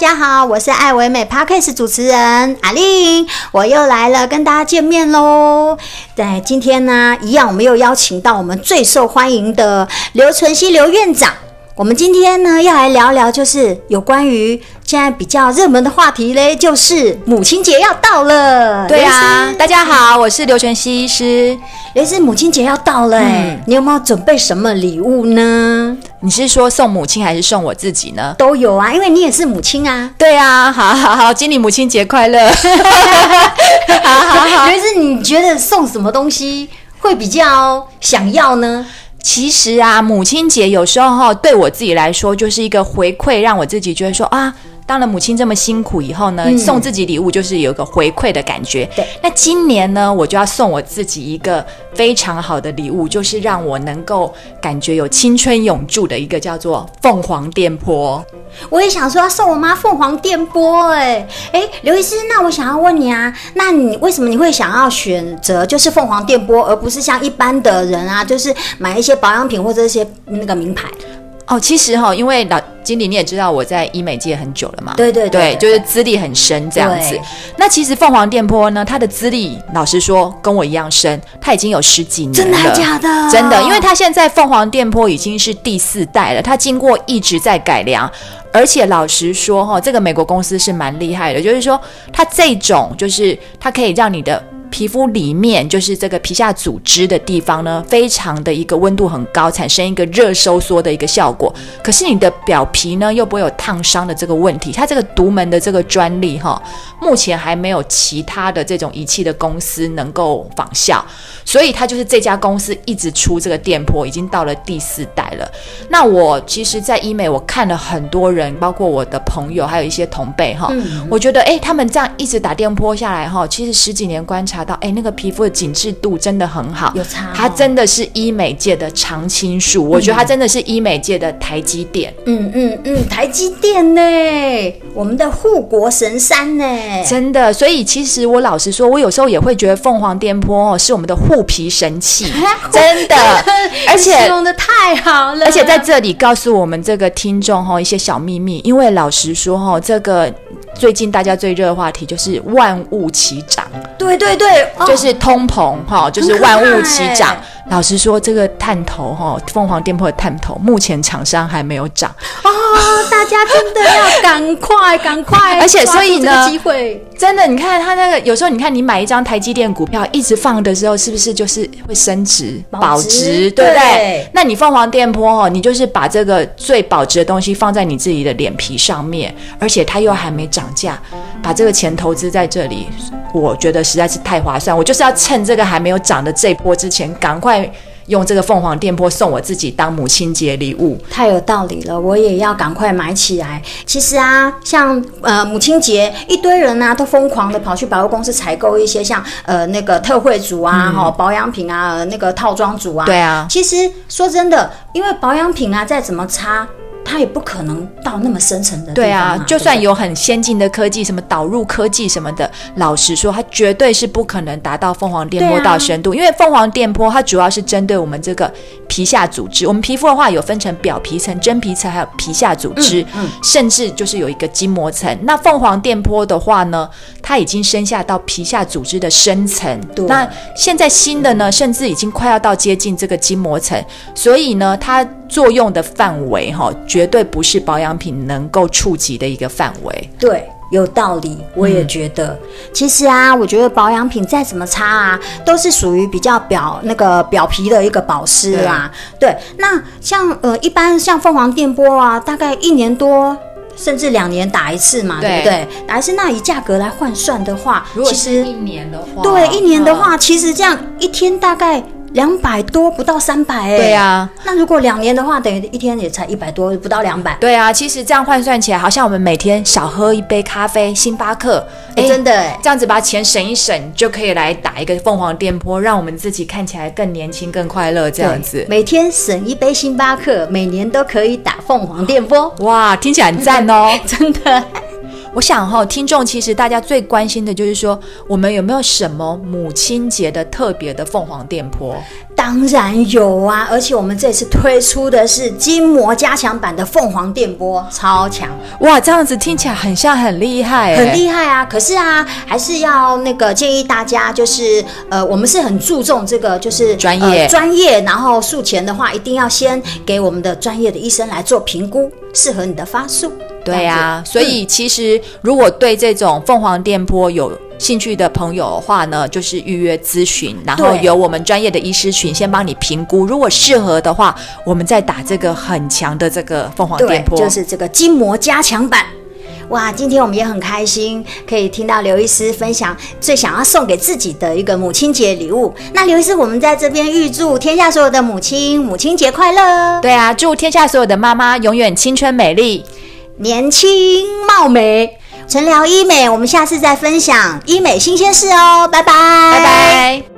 家好，我是爱唯美 Podcast 主持人阿玲，我又来了，跟大家见面喽。在今天呢，一样我们又邀请到我们最受欢迎的刘纯熙刘院长。我们今天呢，要来聊聊，就是有关于现在比较热门的话题嘞，就是母亲节要到了。对啊，大家好，我是刘淳熙医师。也是母亲节要到了，嗯，你有没有准备什么礼物呢？你是说送母亲还是送我自己呢？都有啊，因为你也是母亲啊。对啊，好好好，祝你母亲节快乐。好 好好，可是你觉得送什么东西会比较想要呢？其实啊，母亲节有时候哈，对我自己来说就是一个回馈，让我自己觉得说啊，当了母亲这么辛苦以后呢，嗯、送自己礼物就是有一个回馈的感觉。对，那今年呢，我就要送我自己一个非常好的礼物，就是让我能够感觉有青春永驻的一个叫做凤凰电波。我也想说要送我妈凤凰电波，哎哎，刘医师，那我想要问你啊，那你为什么你会想要选择就是凤凰电波，而不是像一般的人啊，就是买一些保养品或者一些那个名牌？哦，其实哈，因为老经理你也知道我在医美界很久了嘛，对对对，对，就是资历很深这样子。那其实凤凰电波呢，它的资历老实说跟我一样深，它已经有十几年了。真的假的？真的，因为它现在凤凰电波已经是第四代了，它经过一直在改良。而且老实说，哈，这个美国公司是蛮厉害的，就是说它这种就是它可以让你的。皮肤里面就是这个皮下组织的地方呢，非常的一个温度很高，产生一个热收缩的一个效果。可是你的表皮呢，又不会有烫伤的这个问题。它这个独门的这个专利哈，目前还没有其他的这种仪器的公司能够仿效，所以它就是这家公司一直出这个电波，已经到了第四代了。那我其实，在医美我看了很多人，包括我的朋友，还有一些同辈哈，嗯、我觉得哎，他们这样一直打电波下来哈，其实十几年观察。到哎，那个皮肤的紧致度真的很好，有差哦。它真的是医美界的常青树，我觉得它真的是医美界的台积电。嗯嗯嗯，台积电呢，我们的护国神山呢，真的。所以其实我老实说，我有时候也会觉得凤凰电波哦是我们的护皮神器，真的。而且形容的太好了。而且在这里告诉我们这个听众哈一些小秘密，因为老实说哈这个。最近大家最热的话题就是万物齐涨，对对对，就是通膨哈、哦，就是万物齐涨。老实说，这个探头哈，凤凰店铺的探头，目前厂商还没有涨哦。大家真的要赶快赶快，而且所以呢，机会真的，你看它那个，有时候你看你买一张台积电股票，一直放的时候，是不是就是会升值保值，对不对？对，那你凤凰店铺哦，你就是把这个最保值的东西放在你自己的脸皮上面，而且它又还没涨价，把这个钱投资在这里，我觉得实在是太划算。我就是要趁这个还没有涨的这波之前，赶快。用这个凤凰电波送我自己当母亲节礼物，太有道理了，我也要赶快买起来。其实啊，像呃母亲节，一堆人啊都疯狂的跑去百货公司采购一些像呃那个特惠组啊、哈、嗯、保养品啊、那个套装组啊。对啊，其实说真的，因为保养品啊再怎么差。它也不可能到那么深层的。对啊，就算有很先进的科技，什么导入科技什么的，老实说，它绝对是不可能达到凤凰电波到深度。因为凤凰电波它主要是针对我们这个皮下组织。我们皮肤的话有分成表皮层、真皮层，还有皮下组织，嗯，甚至就是有一个筋膜层。那凤凰电波的话呢，它已经深下到皮下组织的深层。那现在新的呢，甚至已经快要到接近这个筋膜层，所以呢，它作用的范围哈。绝对不是保养品能够触及的一个范围。对，有道理，我也觉得。嗯、其实啊，我觉得保养品再怎么擦啊，都是属于比较表那个表皮的一个保湿啦。对，那像呃，一般像凤凰电波啊，大概一年多甚至两年打一次嘛，对，对不对？打一次，那以价格来换算的话，如果是一年的话，对，一年的话，其实这样一天大概。两百多不到三百哎，对啊，那如果两年的话，等于一天也才一百多，不到两百。对啊，其实这样换算起来，好像我们每天少喝一杯咖啡，星巴克，哎，真的哎，这样子把钱省一省，就可以来打一个凤凰电波，让我们自己看起来更年轻、更快乐。这样子，每天省一杯星巴克，每年都可以打凤凰电波。哇，听起来很赞哦，真的。我想哈，听众其实大家最关心的就是说，我们有没有什么母亲节的特别的凤凰店铺？当然有啊，而且我们这次推出的是筋膜加强版的凤凰电波，超强！哇，这样子听起来很像很厉害，很厉害啊！可是啊，还是要那个建议大家，就是呃，我们是很注重这个，就是专业专业，然后术前的话，一定要先给我们的专业的医生来做评估，适合你的发术。对啊，所以其实如果对这种凤凰电波有兴趣的朋友的话呢，就是预约咨询，然后由我们专业的医师群先帮你评估，如果适合的话，我们再打这个很强的这个凤凰电波，就是这个筋膜加强版。哇，今天我们也很开心，可以听到刘医师分享最想要送给自己的一个母亲节礼物。那刘医师，我们在这边预祝天下所有的母亲母亲节快乐。对啊，祝天下所有的妈妈永远青春美丽、年轻貌美。晨聊医美，我们下次再分享医美新鲜事哦，拜拜，拜拜。